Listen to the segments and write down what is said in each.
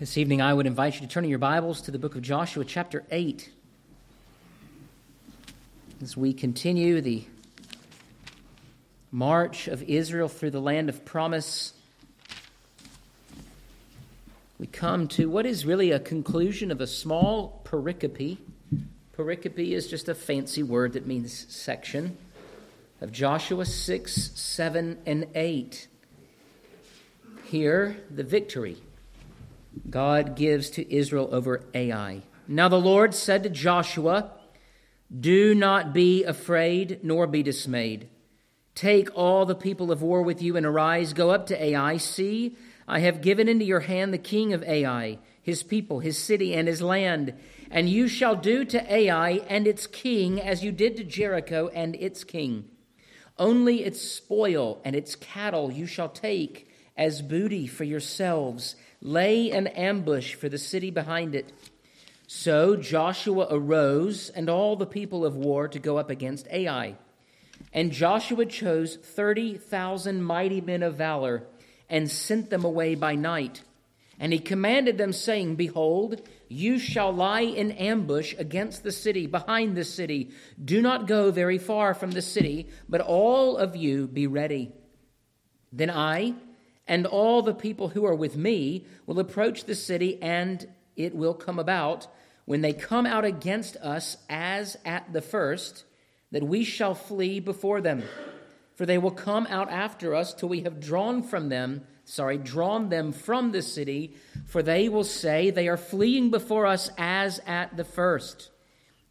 This evening, I would invite you to turn in your Bibles to the book of Joshua, chapter 8. As we continue the march of Israel through the land of promise, we come to what is really a conclusion of a small pericope. Pericope is just a fancy word that means section of Joshua 6, 7, and 8. Here, the victory God gives to Israel over Ai. Now the Lord said to Joshua, Do not be afraid nor be dismayed. Take all the people of war with you and arise, go up to Ai. See, I have given into your hand the king of Ai, his people, his city, and his land. And you shall do to Ai and its king as you did to Jericho and its king. Only its spoil and its cattle you shall take as booty for yourselves lay an ambush for the city behind it. So Joshua arose and all the people of war to go up against Ai. And Joshua chose 30,000 mighty men of valor and sent them away by night. And he commanded them, saying, Behold, you shall lie in ambush against the city, behind the city. Do not go very far from the city, but all of you be ready. Then I and all the people who are with me will approach the city, and it will come about when they come out against us as at the first, that we shall flee before them. For they will come out after us till we have drawn from them, sorry, drawn them from the city, for they will say, They are fleeing before us as at the first.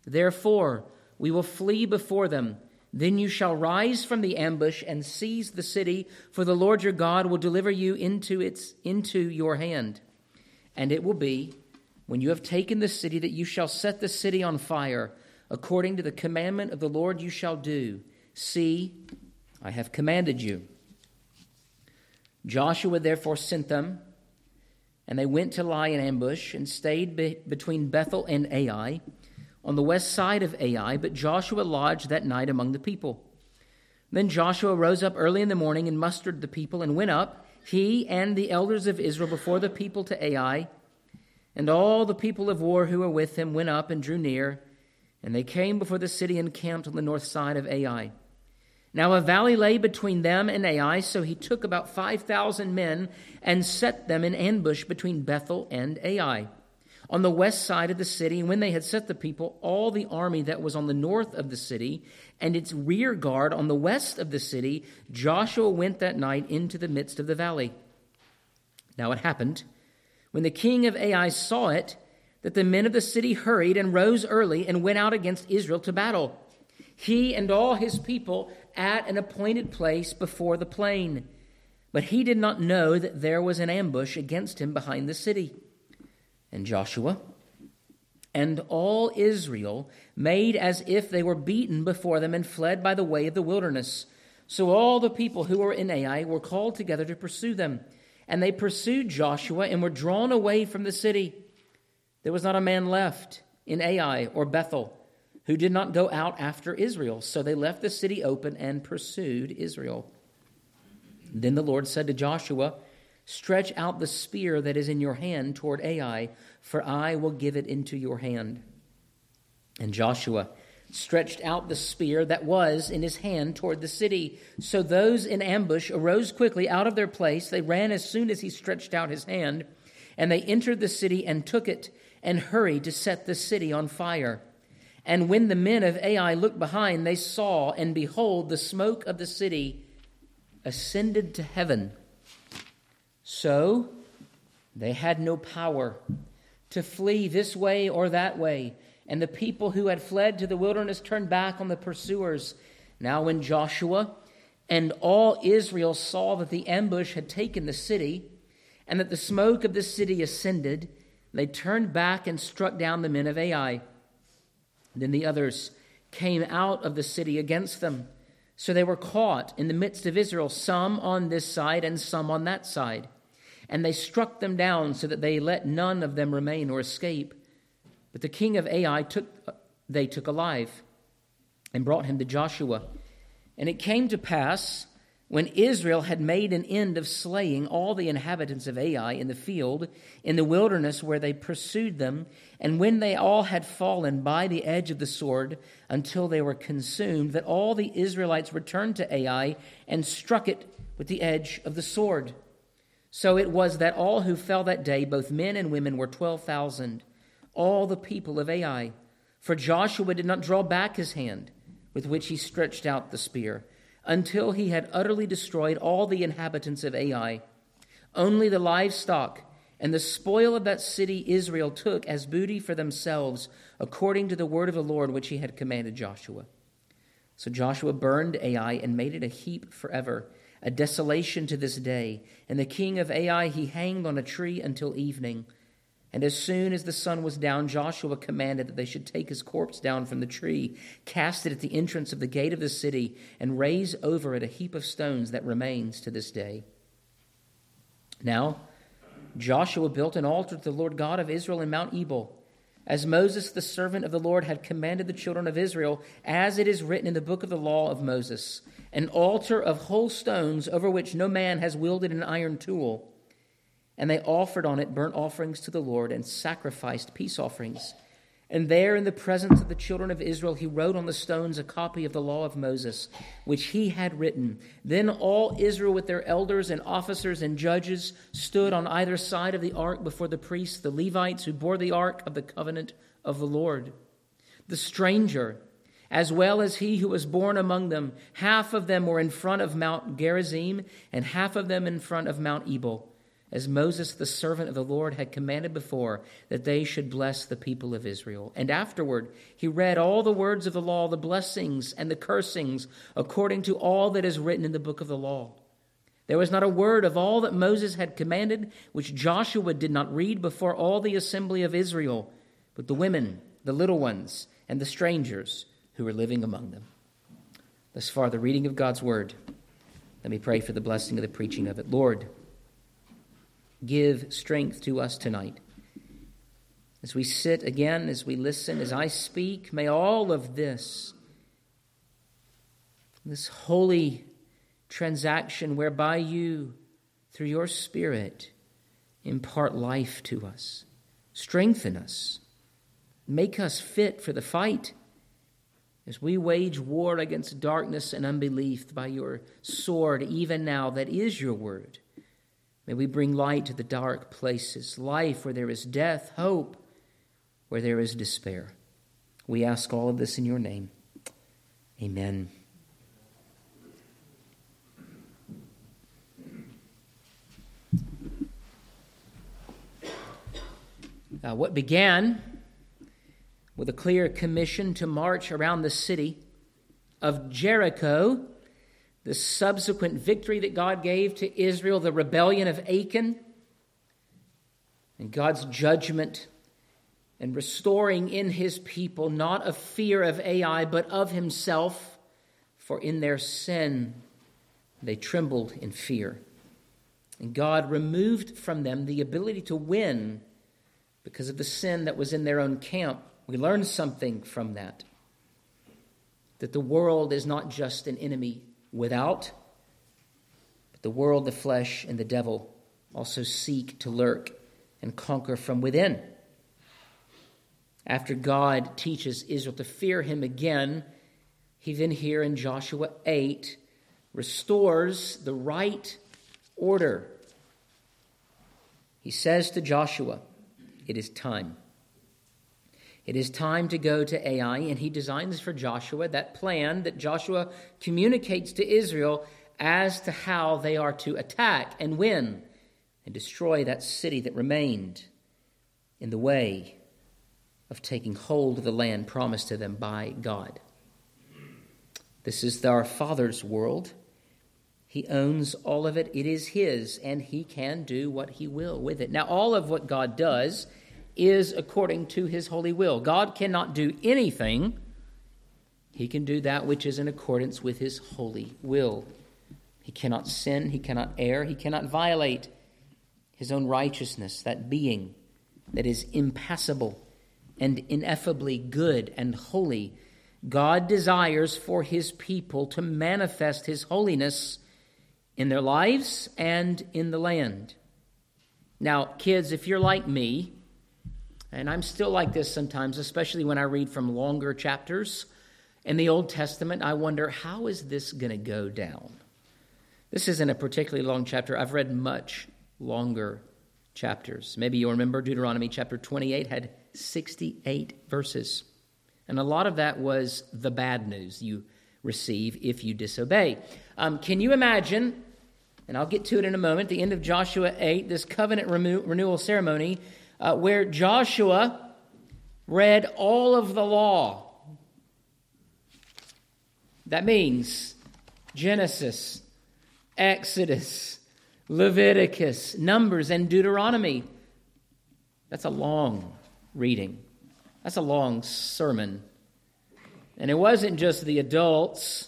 Therefore, we will flee before them then you shall rise from the ambush and seize the city, for the Lord your God will deliver you into its into your hand. And it will be when you have taken the city that you shall set the city on fire, according to the commandment of the Lord you shall do. See, I have commanded you. Joshua therefore sent them, and they went to lie in ambush and stayed be- between Bethel and Ai on the west side of Ai, but Joshua lodged that night among the people. Then Joshua rose up early in the morning and mustered the people and went up, he and the elders of Israel, before the people to Ai. And all the people of war who were with him went up and drew near, and they came before the city and camped on the north side of Ai. Now a valley lay between them and Ai, so he took about 5,000 men and set them in ambush between Bethel and Ai on the west side of the city. And when they had set the people, all the army that was on the north of the city and its rear guard on the west of the city, Joshua went that night into the midst of the valley. Now it happened, when the king of Ai saw it, that the men of the city hurried and rose early and went out against Israel to battle. He and all his people at an appointed place before the plain. But he did not know that there was an ambush against him behind the city and Joshua and all Israel made as if they were beaten before them and fled by the way of the wilderness. So all the people who were in Ai were called together to pursue them. And they pursued Joshua and were drawn away from the city. There was not a man left in Ai or Bethel who did not go out after Israel. So they left the city open and pursued Israel. Then the Lord said to Joshua, Stretch out the spear that is in your hand toward Ai, for I will give it into your hand. And Joshua stretched out the spear that was in his hand toward the city. So those in ambush arose quickly out of their place. They ran as soon as he stretched out his hand, and they entered the city and took it, and hurried to set the city on fire. And when the men of Ai looked behind, they saw, and behold, the smoke of the city ascended to heaven. So they had no power to flee this way or that way. And the people who had fled to the wilderness turned back on the pursuers. Now, when Joshua and all Israel saw that the ambush had taken the city, and that the smoke of the city ascended, they turned back and struck down the men of Ai. Then the others came out of the city against them. So they were caught in the midst of Israel, some on this side and some on that side and they struck them down so that they let none of them remain or escape. But the king of Ai took, they took alive and brought him to Joshua. And it came to pass when Israel had made an end of slaying all the inhabitants of Ai in the field, in the wilderness where they pursued them, and when they all had fallen by the edge of the sword until they were consumed, that all the Israelites returned to Ai and struck it with the edge of the sword. So it was that all who fell that day, both men and women, were 12,000, all the people of Ai. For Joshua did not draw back his hand with which he stretched out the spear until he had utterly destroyed all the inhabitants of Ai. Only the livestock and the spoil of that city Israel took as booty for themselves, according to the word of the Lord which he had commanded Joshua. So Joshua burned Ai and made it a heap forever, a desolation to this day. And the king of Ai he hanged on a tree until evening. And as soon as the sun was down, Joshua commanded that they should take his corpse down from the tree, cast it at the entrance of the gate of the city, and raise over it a heap of stones that remains to this day. Now, Joshua built an altar to the Lord God of Israel in Mount Ebal, as Moses, the servant of the Lord, had commanded the children of Israel, as it is written in the book of the law of Moses an altar of whole stones over which no man has wielded an iron tool. And they offered on it burnt offerings to the Lord and sacrificed peace offerings. And there, in the presence of the children of Israel, he wrote on the stones a copy of the law of Moses, which he had written. Then all Israel, with their elders and officers and judges, stood on either side of the ark before the priests, the Levites, who bore the ark of the covenant of the Lord. The stranger, as well as he who was born among them, half of them were in front of Mount Gerizim, and half of them in front of Mount Ebal as Moses, the servant of the Lord, had commanded before, that they should bless the people of Israel. And afterward, he read all the words of the law, the blessings and the cursings, according to all that is written in the book of the law. There was not a word of all that Moses had commanded which Joshua did not read before all the assembly of Israel, but the women, the little ones, and the strangers who were living among them. Thus far, the reading of God's word. Let me pray for the blessing of the preaching of it. Lord, give strength to us tonight. As we sit again, as we listen, as I speak, may all of this, this holy transaction whereby you, through your Spirit, impart life to us, strengthen us, make us fit for the fight as we wage war against darkness and unbelief by your sword, even now, that is your word. May we bring light to the dark places, life where there is death, hope where there is despair. We ask all of this in your name. Amen. Uh, what began with a clear commission to march around the city of Jericho the subsequent victory that God gave to Israel, the rebellion of Achan, and God's judgment and restoring in his people not a fear of Ai, but of himself, for in their sin they trembled in fear. And God removed from them the ability to win because of the sin that was in their own camp. We learn something from that. That the world is not just an enemy without, but the world, the flesh, and the devil also seek to lurk and conquer from within. After God teaches Israel to fear him again, he then here in Joshua 8 restores the right order. He says to Joshua, It is time. It is time to go to Ai, and he designs for Joshua that plan that Joshua communicates to Israel as to how they are to attack and win and destroy that city that remained in the way of taking hold of the land promised to them by God. This is our Father's world. He owns all of it, it is His, and He can do what He will with it. Now, all of what God does is according to his holy will. God cannot do anything, he can do that which is in accordance with his holy will. He cannot sin, he cannot err, he cannot violate his own righteousness, that being that is impassible and ineffably good and holy. God desires for his people to manifest his holiness in their lives and in the land. Now, kids, if you're like me, and I'm still like this sometimes, especially when I read from longer chapters in the Old Testament, I wonder how is this going to go down? This isn't a particularly long chapter. I've read much longer chapters. Maybe you'll remember Deuteronomy chapter 28 had 68 verses. And a lot of that was the bad news you receive if you disobey. Um, can you imagine, and I'll get to it in a moment, the end of Joshua 8, this covenant renewal ceremony uh, where Joshua read all of the law. That means Genesis, Exodus, Leviticus, Numbers, and Deuteronomy. That's a long reading. That's a long sermon. And it wasn't just the adults,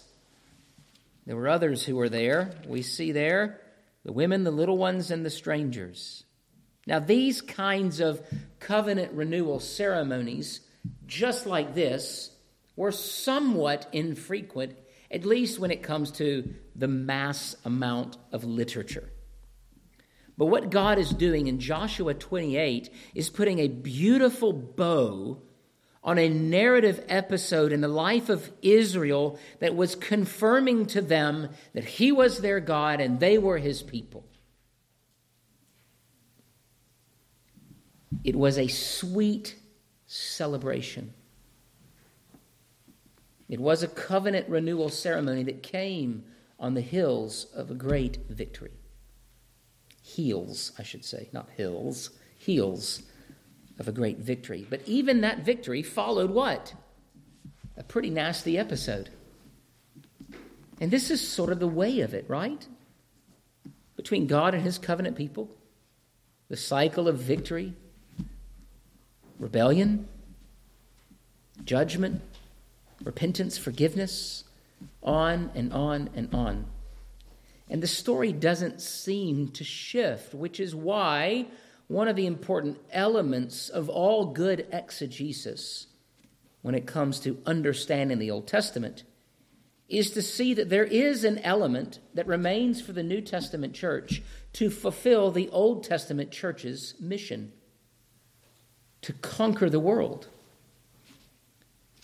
there were others who were there. We see there the women, the little ones, and the strangers. Now, these kinds of covenant renewal ceremonies, just like this, were somewhat infrequent, at least when it comes to the mass amount of literature. But what God is doing in Joshua 28 is putting a beautiful bow on a narrative episode in the life of Israel that was confirming to them that He was their God and they were His people. It was a sweet celebration. It was a covenant renewal ceremony that came on the hills of a great victory. Heels, I should say, not hills, heels of a great victory. But even that victory followed what? A pretty nasty episode. And this is sort of the way of it, right? Between God and his covenant people, the cycle of victory, rebellion, judgment, repentance, forgiveness, on and on and on. And the story doesn't seem to shift, which is why one of the important elements of all good exegesis when it comes to understanding the Old Testament is to see that there is an element that remains for the New Testament church to fulfill the Old Testament church's mission to conquer the world.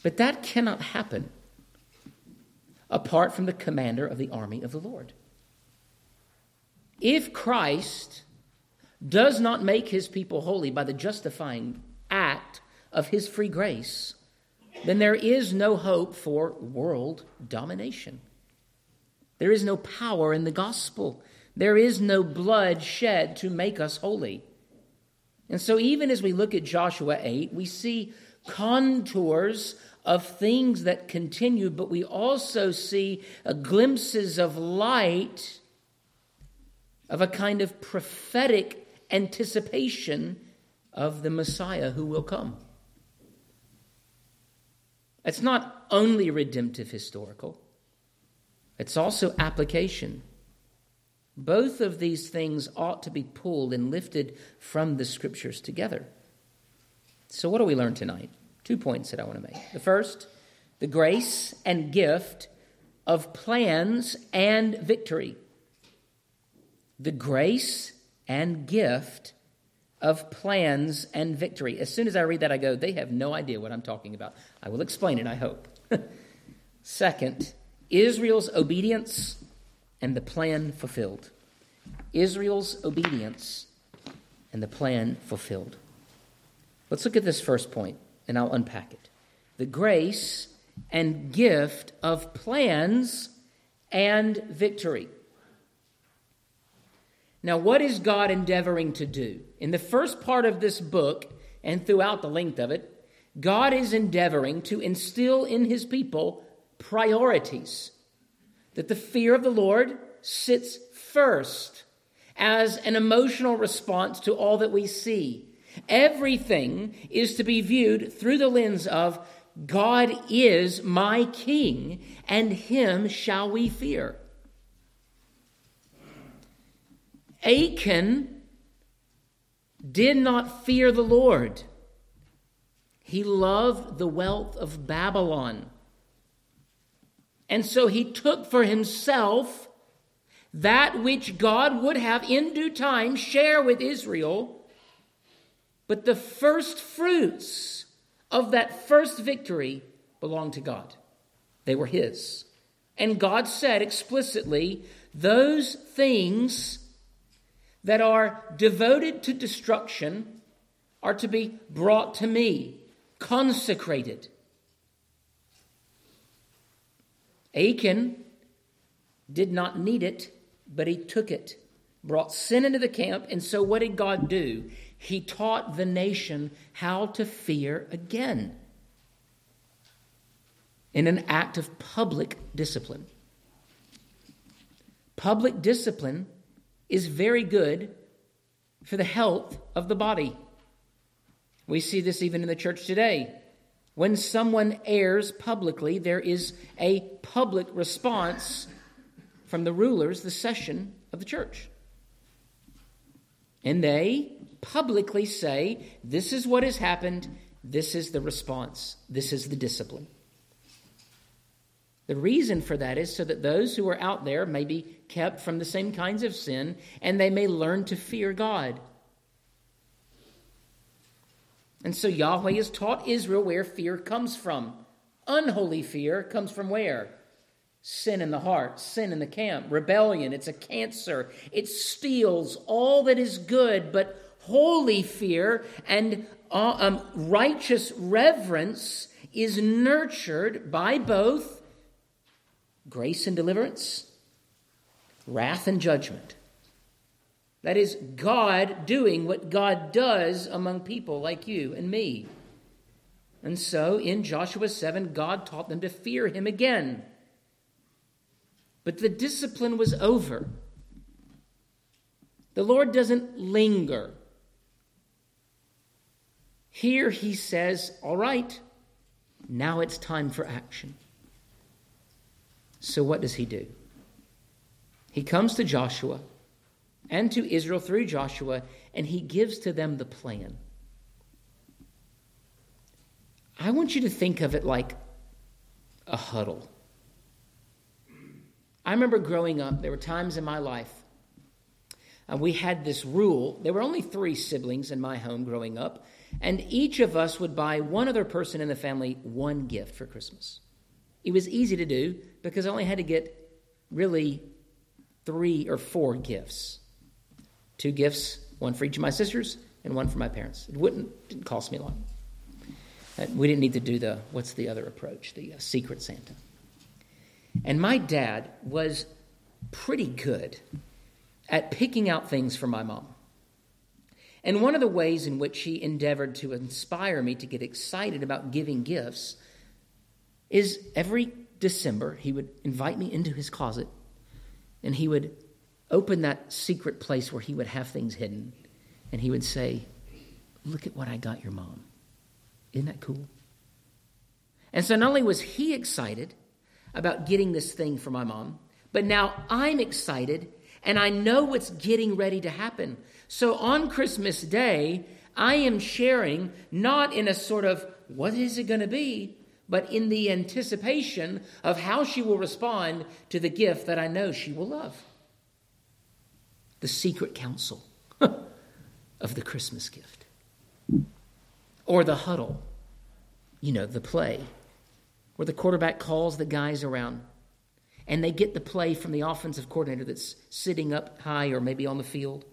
But that cannot happen apart from the commander of the army of the Lord. If Christ does not make his people holy by the justifying act of his free grace, then there is no hope for world domination. There is no power in the gospel. There is no blood shed to make us holy. And so, even as we look at Joshua 8, we see contours of things that continue, but we also see uh, glimpses of light of a kind of prophetic anticipation of the Messiah who will come. It's not only redemptive historical, it's also application. Both of these things ought to be pulled and lifted from the scriptures together. So, what do we learn tonight? Two points that I want to make. The first, the grace and gift of plans and victory. The grace and gift of plans and victory. As soon as I read that, I go, they have no idea what I'm talking about. I will explain it, I hope. Second, Israel's obedience and the plan fulfilled. Israel's obedience and the plan fulfilled. Let's look at this first point, and I'll unpack it. The grace and gift of plans and victory. Now, what is God endeavoring to do? In the first part of this book and throughout the length of it, God is endeavoring to instill in his people priorities. That the fear of the Lord sits first as an emotional response to all that we see. Everything is to be viewed through the lens of God is my king, and him shall we fear. Achan did not fear the Lord. He loved the wealth of Babylon. And so he took for himself that which God would have in due time share with Israel. But the first fruits of that first victory belonged to God, they were His. And God said explicitly, those things that are devoted to destruction are to be brought to me, consecrated. Achan did not need it, but he took it, brought sin into the camp. And so, what did God do? He taught the nation how to fear again in an act of public discipline. Public discipline is very good for the health of the body. We see this even in the church today. When someone errs publicly, there is a public response from the rulers, the session of the church. And they publicly say, This is what has happened, this is the response, this is the discipline. The reason for that is so that those who are out there may be kept from the same kinds of sin and they may learn to fear God. And so Yahweh has taught Israel where fear comes from. Unholy fear comes from where? Sin in the heart, sin in the camp, rebellion. It's a cancer. It steals all that is good, but holy fear and uh, um, righteous reverence is nurtured by both grace and deliverance, wrath and judgment. That is God doing what God does among people like you and me. And so in Joshua 7, God taught them to fear him again. But the discipline was over. The Lord doesn't linger. Here he says, All right, now it's time for action. So what does he do? He comes to Joshua and to Israel through Joshua, and he gives to them the plan. I want you to think of it like a huddle. I remember growing up, there were times in my life, and we had this rule. There were only three siblings in my home growing up, and each of us would buy one other person in the family one gift for Christmas. It was easy to do because I only had to get really three or four gifts. Two gifts, one for each of my sisters and one for my parents. It wouldn't didn't cost me a lot. Uh, we didn't need to do the what's the other approach, the uh, secret Santa. And my dad was pretty good at picking out things for my mom. And one of the ways in which he endeavored to inspire me to get excited about giving gifts is every December he would invite me into his closet and he would open that secret place where he would have things hidden and he would say, Look at what I got your mom. Isn't that cool? And so not only was he excited about getting this thing for my mom, but now I'm excited and I know what's getting ready to happen. So on Christmas Day, I am sharing not in a sort of what is it going to be, but in the anticipation of how she will respond to the gift that I know she will love the secret council of the Christmas gift. Or the huddle, you know, the play, where the quarterback calls the guys around and they get the play from the offensive coordinator that's sitting up high or maybe on the field.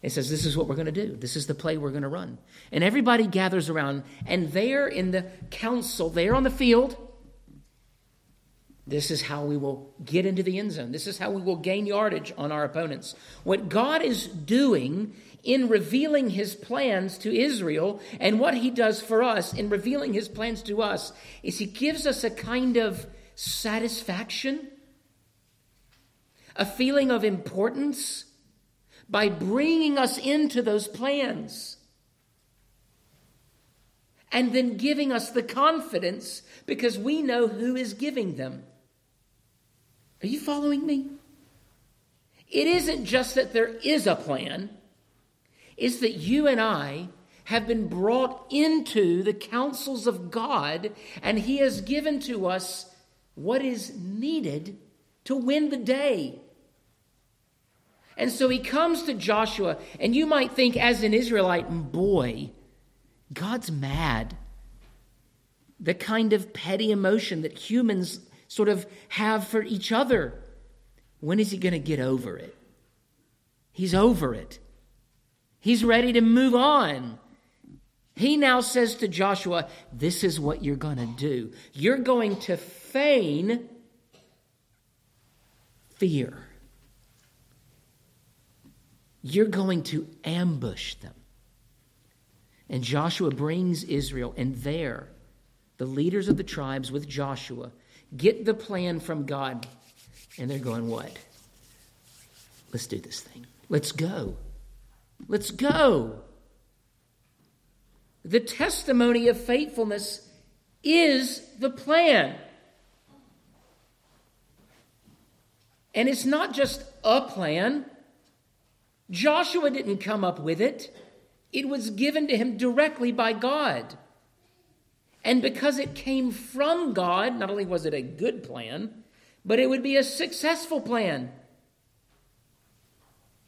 He says, This is what we're going to do. This is the play we're going to run. And everybody gathers around, and there in the council, there on the field, this is how we will get into the end zone. This is how we will gain yardage on our opponents. What God is doing in revealing his plans to Israel and what he does for us in revealing his plans to us is he gives us a kind of satisfaction, a feeling of importance by bringing us into those plans and then giving us the confidence because we know who is giving them. Are you following me? It isn't just that there is a plan, it's that you and I have been brought into the counsels of God, and He has given to us what is needed to win the day. And so he comes to Joshua, and you might think, as an Israelite, boy, God's mad. The kind of petty emotion that humans sort of have for each other. When is he going to get over it? He's over it. He's ready to move on. He now says to Joshua, This is what you're going to do. You're going to feign fear. You're going to ambush them. And Joshua brings Israel, and there, the leaders of the tribes with Joshua get the plan from God. And they're going, What? Let's do this thing. Let's go. Let's go. The testimony of faithfulness is the plan. And it's not just a plan. Joshua didn't come up with it, it was given to him directly by God. And because it came from God, not only was it a good plan, but it would be a successful plan.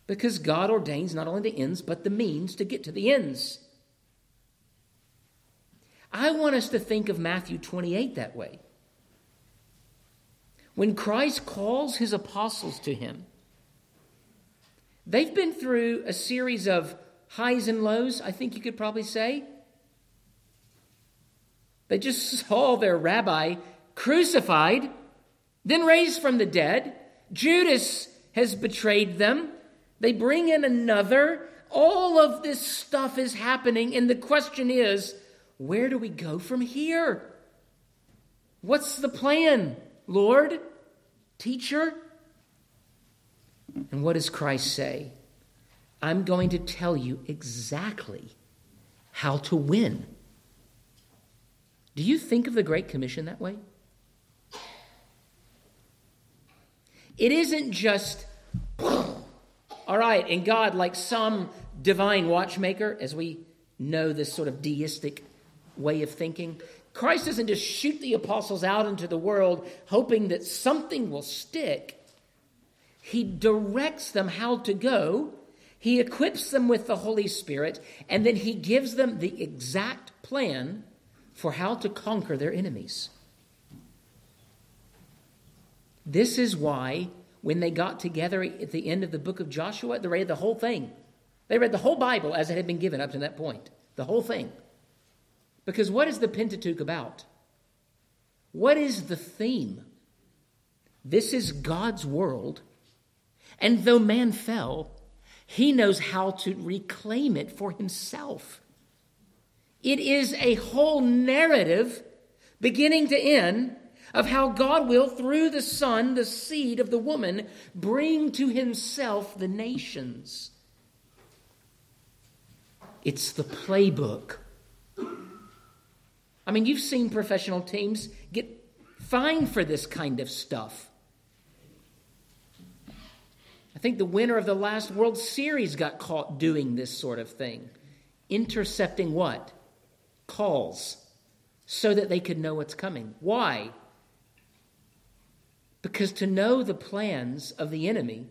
Because God ordains not only the ends, but the means to get to the ends. I want us to think of Matthew 28 that way. When Christ calls his apostles to him, They've been through a series of highs and lows, I think you could probably say. They just saw their rabbi crucified, then raised from the dead. Judas has betrayed them. They bring in another. All of this stuff is happening, and the question is where do we go from here? What's the plan, Lord? Teacher? And what does Christ say? I'm going to tell you exactly how to win. Do you think of the Great Commission that way? It isn't just, all right, and God, like some divine watchmaker, as we know this sort of deistic way of thinking, Christ doesn't just shoot the apostles out into the world hoping that something will stick. He directs them how to go, He equips them with the Holy Spirit, and then He gives them the exact plan for how to conquer their enemies. This is why, when they got together at the end of the book of Joshua, they read the whole thing. They read the whole Bible as it had been given up to that point. The whole thing. Because what is the Pentateuch about? What is the theme? This is God's world and though man fell, he knows how to reclaim it for himself. It is a whole narrative, beginning to end, of how God will, through the Son, the seed of the woman, bring to himself the nations. It's the playbook. I mean, you've seen professional teams get fined for this kind of stuff. I think the winner of the last World Series got caught doing this sort of thing. Intercepting what? Calls. So that they could know what's coming. Why? Because to know the plans of the enemy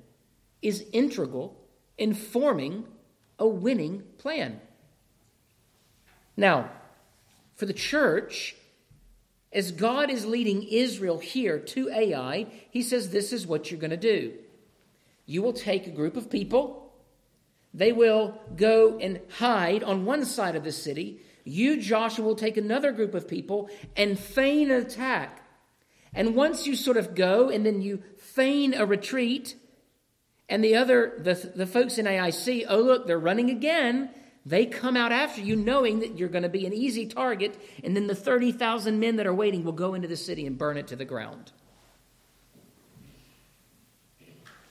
is integral in forming a winning plan. Now, for the church, as God is leading Israel here to Ai, he says, This is what you're going to do. You will take a group of people, they will go and hide on one side of the city. You, Joshua, will take another group of people and feign an attack. And once you sort of go and then you feign a retreat, and the other, the, the folks in AIC, oh, look, they're running again. They come out after you knowing that you're going to be an easy target, and then the 30,000 men that are waiting will go into the city and burn it to the ground.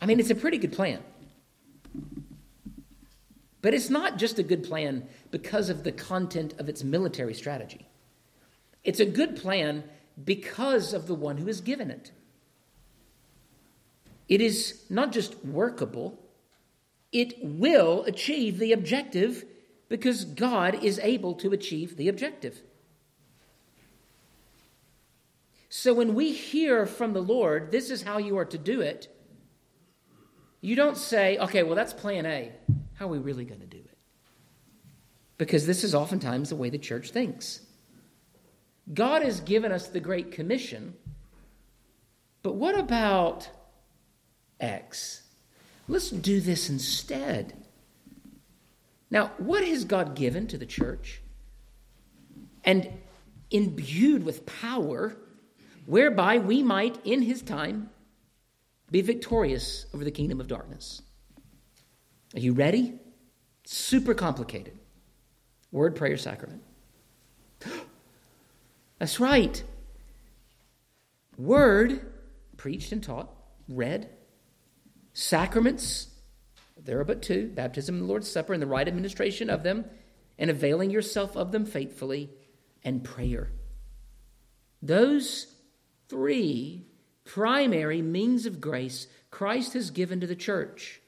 I mean, it's a pretty good plan. But it's not just a good plan because of the content of its military strategy. It's a good plan because of the one who has given it. It is not just workable, it will achieve the objective because God is able to achieve the objective. So when we hear from the Lord, this is how you are to do it, You don't say, okay, well, that's plan A. How are we really going to do it? Because this is oftentimes the way the church thinks. God has given us the Great Commission, but what about X? Let's do this instead. Now, what has God given to the church? And imbued with power, whereby we might, in his time, be victorious over the kingdom of darkness. Are you ready? Super complicated. Word, prayer, sacrament. That's right. Word, preached and taught, read. Sacraments, there are but two baptism and the Lord's Supper, and the right administration of them, and availing yourself of them faithfully, and prayer. Those three primary means of grace Christ has given to the church.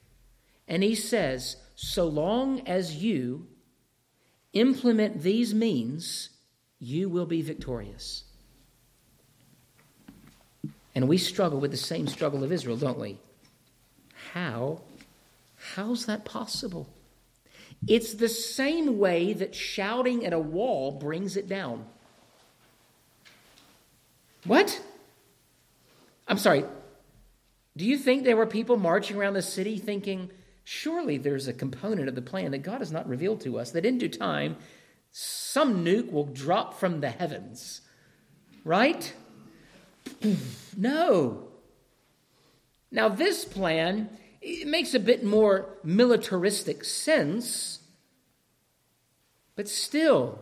And he says, so long as you implement these means, you will be victorious. And we struggle with the same struggle of Israel, don't we? How? How's that possible? It's the same way that shouting at a wall brings it down. What? I'm sorry. Do you think there were people marching around the city thinking, surely there's a component of the plan that God has not revealed to us, that in due time, some nuke will drop from the heavens? Right? no. Now, this plan it makes a bit more militaristic sense, but still,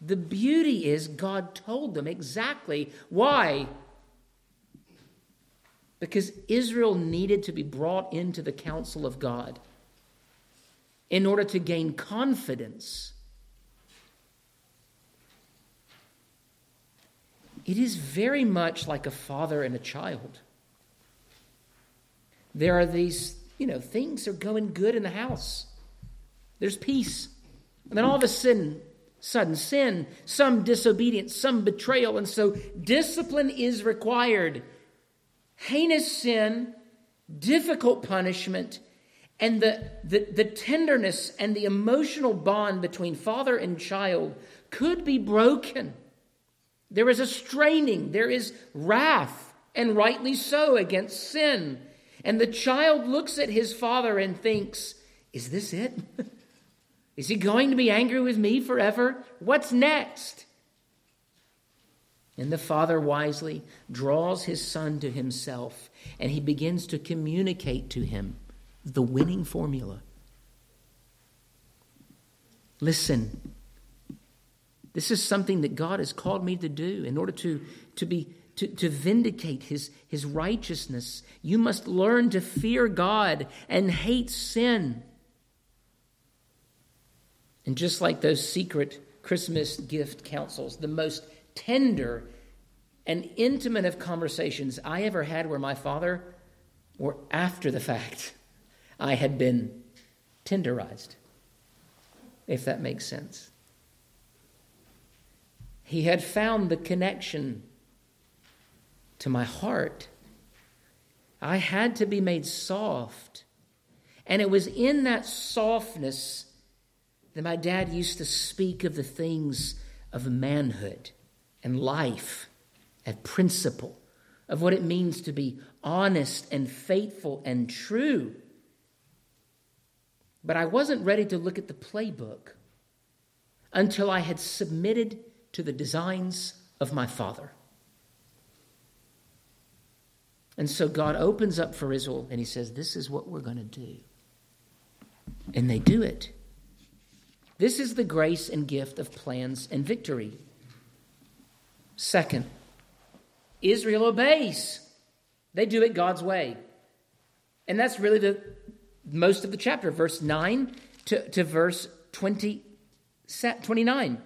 the beauty is God told them exactly why. Because Israel needed to be brought into the counsel of God in order to gain confidence. It is very much like a father and a child. There are these, you know, things are going good in the house. There's peace. And then all of a sudden, sudden sin, some disobedience, some betrayal. And so discipline is required. Heinous sin, difficult punishment, and the, the, the tenderness and the emotional bond between father and child could be broken. There is a straining, there is wrath, and rightly so, against sin. And the child looks at his father and thinks, Is this it? Is he going to be angry with me forever? What's next? And the father wisely draws his son to himself and he begins to communicate to him the winning formula. Listen, this is something that God has called me to do in order to, to be to, to vindicate his, his righteousness. You must learn to fear God and hate sin. And just like those secret Christmas gift councils, the most tender and intimate of conversations I ever had where my father, or after the fact, I had been tenderized, if that makes sense. He had found the connection to my heart. I had to be made soft. And it was in that softness that my dad used to speak of the things of manhood and life and principle, of what it means to be honest and faithful and true. But I wasn't ready to look at the playbook until I had submitted to the designs of my father. And so God opens up for Israel and he says, This is what we're going to do. And they do it. This is the grace and gift of plans and victory. Second, Israel obeys. They do it God's way. And that's really the most of the chapter, verse 9 to, to verse 20, 29.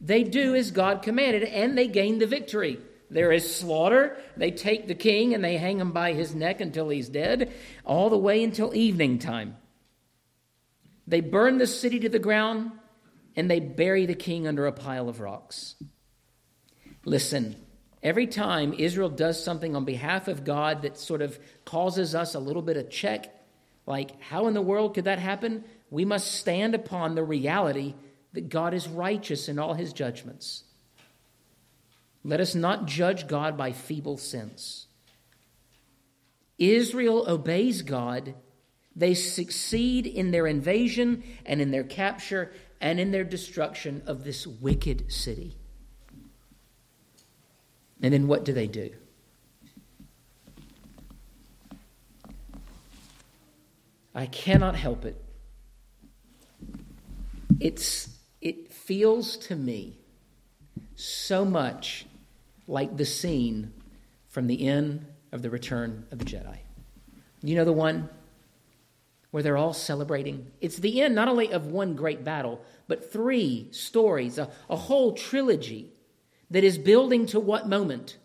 They do as God commanded, and they gain the victory. There is slaughter. They take the king and they hang him by his neck until he's dead, all the way until evening time. They burn the city to the ground and they bury the king under a pile of rocks. Listen, every time Israel does something on behalf of God that sort of causes us a little bit of check Like, how in the world could that happen? We must stand upon the reality that God is righteous in all his judgments. Let us not judge God by feeble sense. Israel obeys God. They succeed in their invasion and in their capture and in their destruction of this wicked city. And then what do they do? I cannot help it. It's, it feels to me so much like the scene from the end of the Return of the Jedi. You know the one where they're all celebrating? It's the end not only of one great battle, but three stories, a, a whole trilogy that is building to what moment?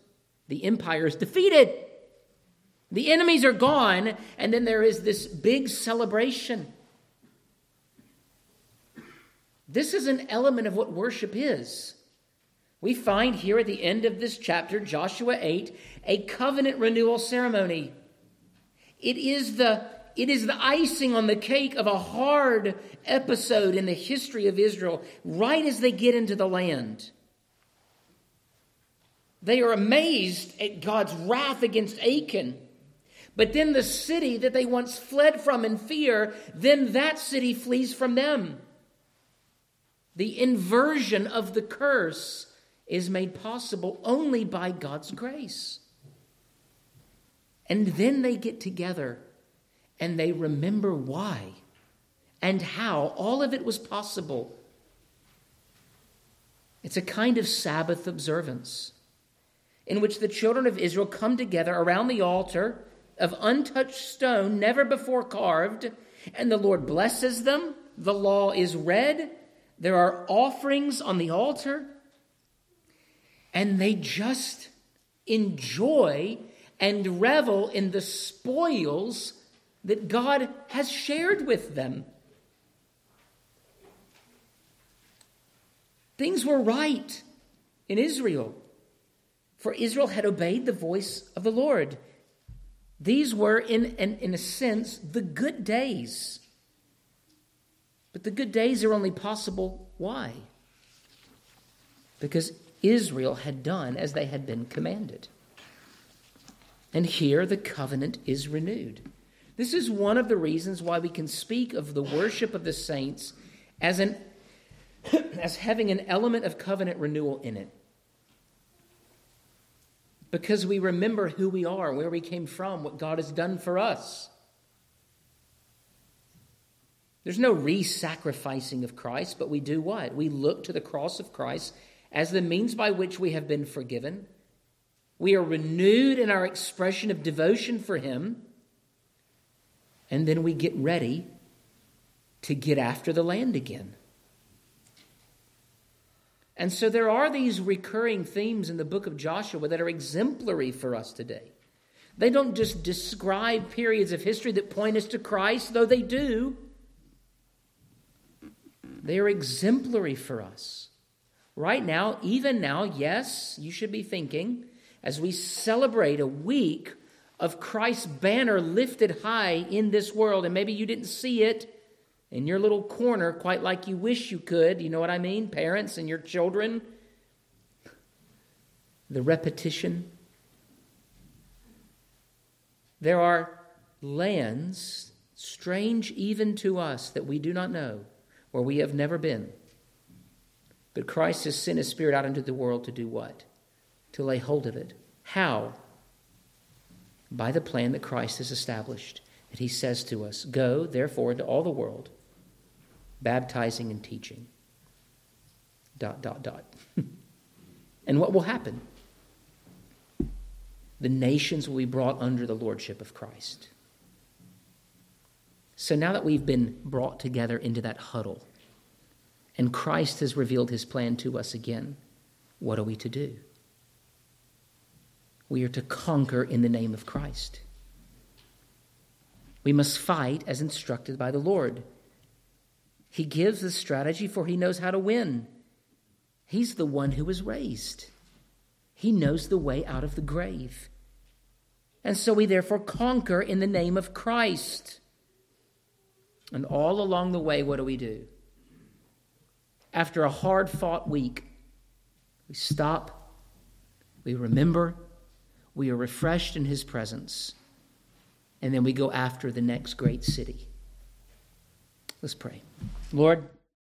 The empire is defeated. The enemies are gone, and then there is this big celebration. This is an element of what worship is. We find here at the end of this chapter, Joshua 8, a covenant renewal ceremony. It is the it is the icing on the cake of a hard episode in the history of Israel right as they get into the land. They are amazed at God's wrath against Achan. But then the city that they once fled from in fear, then that city flees from them. The inversion of the curse is made possible only by God's grace. And then they get together and they remember why and how all of it was possible. It's a kind of Sabbath observance in which the children of Israel come together around the altar of untouched stone, never before carved, and the Lord blesses them. The law is read. There are offerings on the altar. And they just enjoy and revel in the spoils that God has shared with them. Things were right in Israel, for Israel had obeyed the voice of the Lord. These were, in, in, in a sense, the good days. But the good days are only possible. Why? Because Israel had done as they had been commanded. And here the covenant is renewed. This is one of the reasons why we can speak of the worship of the saints as, an, as having an element of covenant renewal in it because we remember who we are, where we came from, what God has done for us. There's no re sacrificing of Christ, but we do what? We look to the cross of Christ as the means by which we have been forgiven. We are renewed in our expression of devotion for Him. And then we get ready to get after the land again. And so there are these recurring themes in the book of Joshua that are exemplary for us today. They don't just describe periods of history that point us to Christ, though they do. They are exemplary for us. Right now, even now, yes, you should be thinking, as we celebrate a week of Christ's banner lifted high in this world, and maybe you didn't see it in your little corner quite like you wish you could. You know what I mean? Parents and your children. The repetition. There are lands, strange even to us, that we do not know, where we have never been. But Christ has sent his Spirit out into the world to do what? To lay hold of it. How? By the plan that Christ has established. That he says to us, Go, therefore, into all the world baptizing and teaching. Dot, dot, dot. and what will happen? The nations will be brought under the lordship of Christ. So now that we've been brought together into that huddle, and Christ has revealed his plan to us again, what are we to do? We are to conquer in the name of Christ. We must fight as instructed by the Lord. He gives the strategy, for he knows how to win. He's the one who was raised, he knows the way out of the grave. And so we therefore conquer in the name of Christ. And all along the way, what do we do? After a hard fought week, we stop, we remember, we are refreshed in his presence, and then we go after the next great city. Let's pray. Lord,